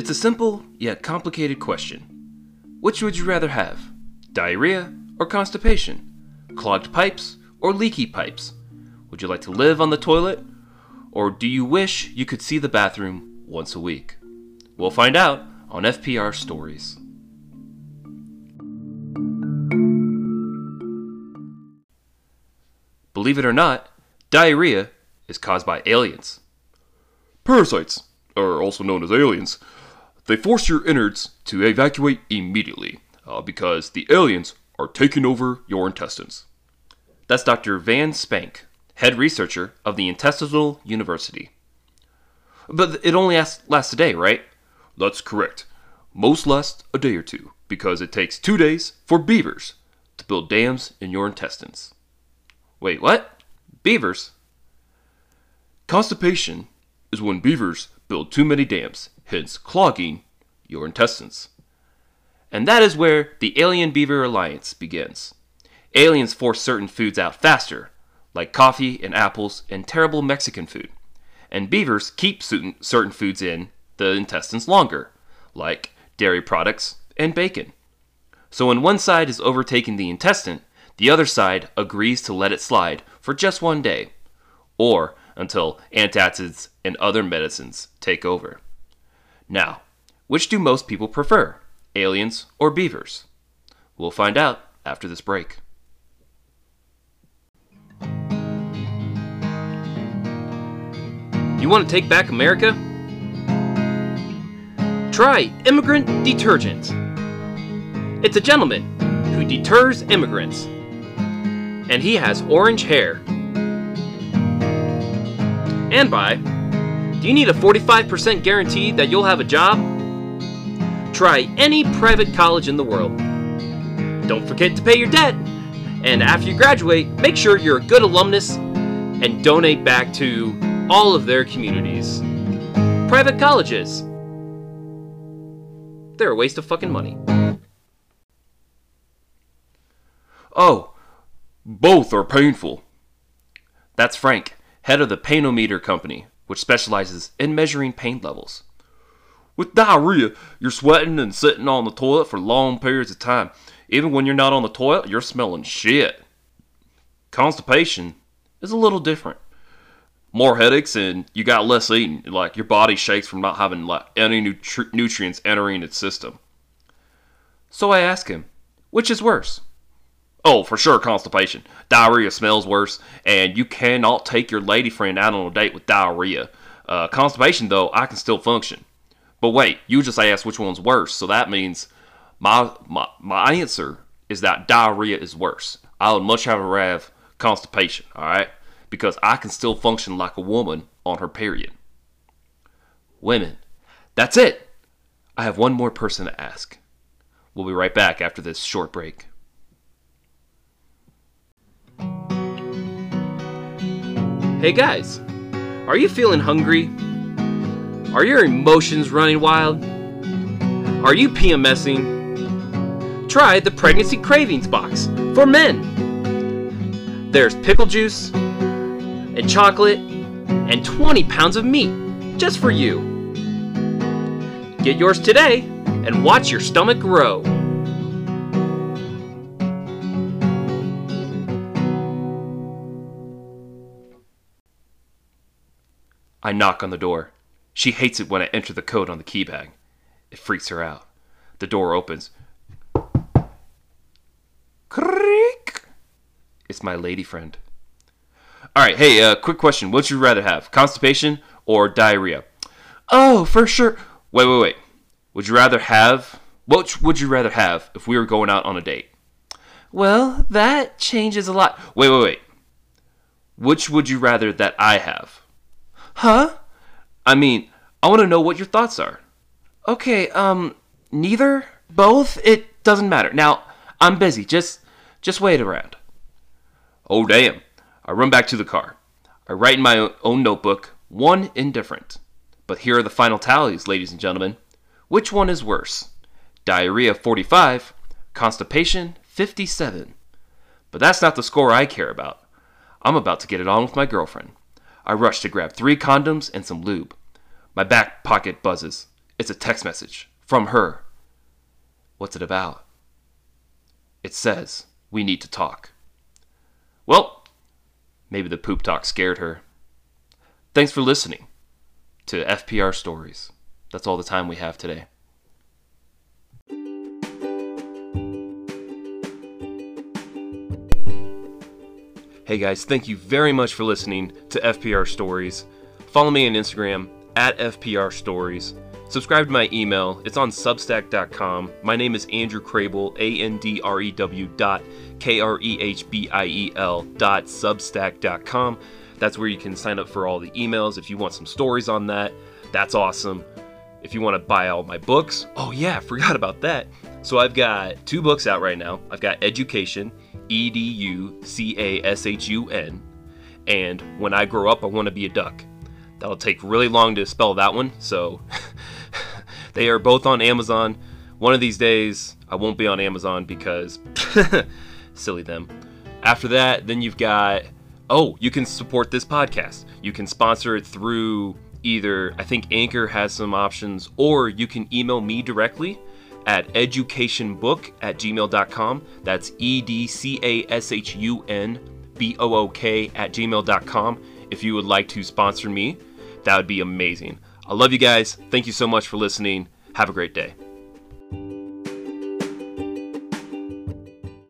It's a simple yet complicated question. Which would you rather have? Diarrhea or constipation? Clogged pipes or leaky pipes? Would you like to live on the toilet? Or do you wish you could see the bathroom once a week? We'll find out on FPR Stories. Believe it or not, diarrhea is caused by aliens. Parasites, or also known as aliens, they force your innards to evacuate immediately uh, because the aliens are taking over your intestines. That's Dr. Van Spank, head researcher of the Intestinal University. But it only lasts a day, right? That's correct. Most last a day or two because it takes two days for beavers to build dams in your intestines. Wait, what? Beavers? Constipation is when beavers build too many dams, hence clogging your intestines. And that is where the Alien Beaver Alliance begins. Aliens force certain foods out faster, like coffee and apples and terrible Mexican food. And beavers keep certain foods in the intestines longer, like dairy products and bacon. So when one side is overtaking the intestine, the other side agrees to let it slide for just one day, or until antacids and other medicines take over. Now, which do most people prefer, aliens or beavers? We'll find out after this break. You want to take back America? Try Immigrant Detergent. It's a gentleman who deters immigrants, and he has orange hair. And by, do you need a 45% guarantee that you'll have a job? Try any private college in the world. Don't forget to pay your debt. And after you graduate, make sure you're a good alumnus and donate back to all of their communities. Private colleges. They're a waste of fucking money. Oh, both are painful. That's Frank head of the Painometer Company, which specializes in measuring pain levels. With diarrhea, you're sweating and sitting on the toilet for long periods of time. Even when you're not on the toilet, you're smelling shit. Constipation is a little different. More headaches and you got less eating. Like your body shakes from not having like any nutri- nutrients entering its system. So I ask him, which is worse? Oh, for sure, constipation. Diarrhea smells worse, and you cannot take your lady friend out on a date with diarrhea. Uh, constipation, though, I can still function. But wait, you just asked which one's worse, so that means my my my answer is that diarrhea is worse. I would much rather have constipation, all right, because I can still function like a woman on her period. Women, that's it. I have one more person to ask. We'll be right back after this short break. Hey guys, are you feeling hungry? Are your emotions running wild? Are you PMSing? Try the Pregnancy Cravings Box for men. There's pickle juice and chocolate and 20 pounds of meat just for you. Get yours today and watch your stomach grow. I knock on the door. She hates it when I enter the code on the key bag. It freaks her out. The door opens. Creak! It's my lady friend. All right, hey, uh, quick question. What would you rather have, constipation or diarrhea? Oh, for sure. Wait, wait, wait. Would you rather have? What would you rather have if we were going out on a date? Well, that changes a lot. Wait, wait, wait. Which would you rather that I have? Huh? I mean, I want to know what your thoughts are. Okay, um, neither, both, it doesn't matter. Now, I'm busy. Just just wait around. Oh damn. I run back to the car. I write in my own notebook, one indifferent. But here are the final tallies, ladies and gentlemen. Which one is worse? Diarrhea 45, constipation 57. But that's not the score I care about. I'm about to get it on with my girlfriend. I rush to grab three condoms and some lube. My back pocket buzzes. It's a text message from her. What's it about? It says, We need to talk. Well, maybe the poop talk scared her. Thanks for listening to FPR Stories. That's all the time we have today. Hey guys, thank you very much for listening to FPR Stories. Follow me on Instagram at FPR Stories. Subscribe to my email. It's on Substack.com. My name is Andrew Krehbiel, A N D R E W dot K R E H B I E L dot Substack.com. That's where you can sign up for all the emails. If you want some stories on that, that's awesome. If you want to buy all my books, oh yeah, forgot about that. So I've got two books out right now. I've got Educashun, E D U C A S H U N, and When I Grow Up, I Want to Be a Duck. That'll take really long to spell that one, so they are both on Amazon. One of these days, I won't be on Amazon because silly them. After that, then you've got oh, you can support this podcast. You can sponsor it through either, I think Anchor has some options, or you can email me directly at educashunbook at gmail.com. That's E D C A S H U N B O O K at gmail.com. If you would like to sponsor me, that would be amazing. I love you guys. Thank you so much for listening. Have a great day.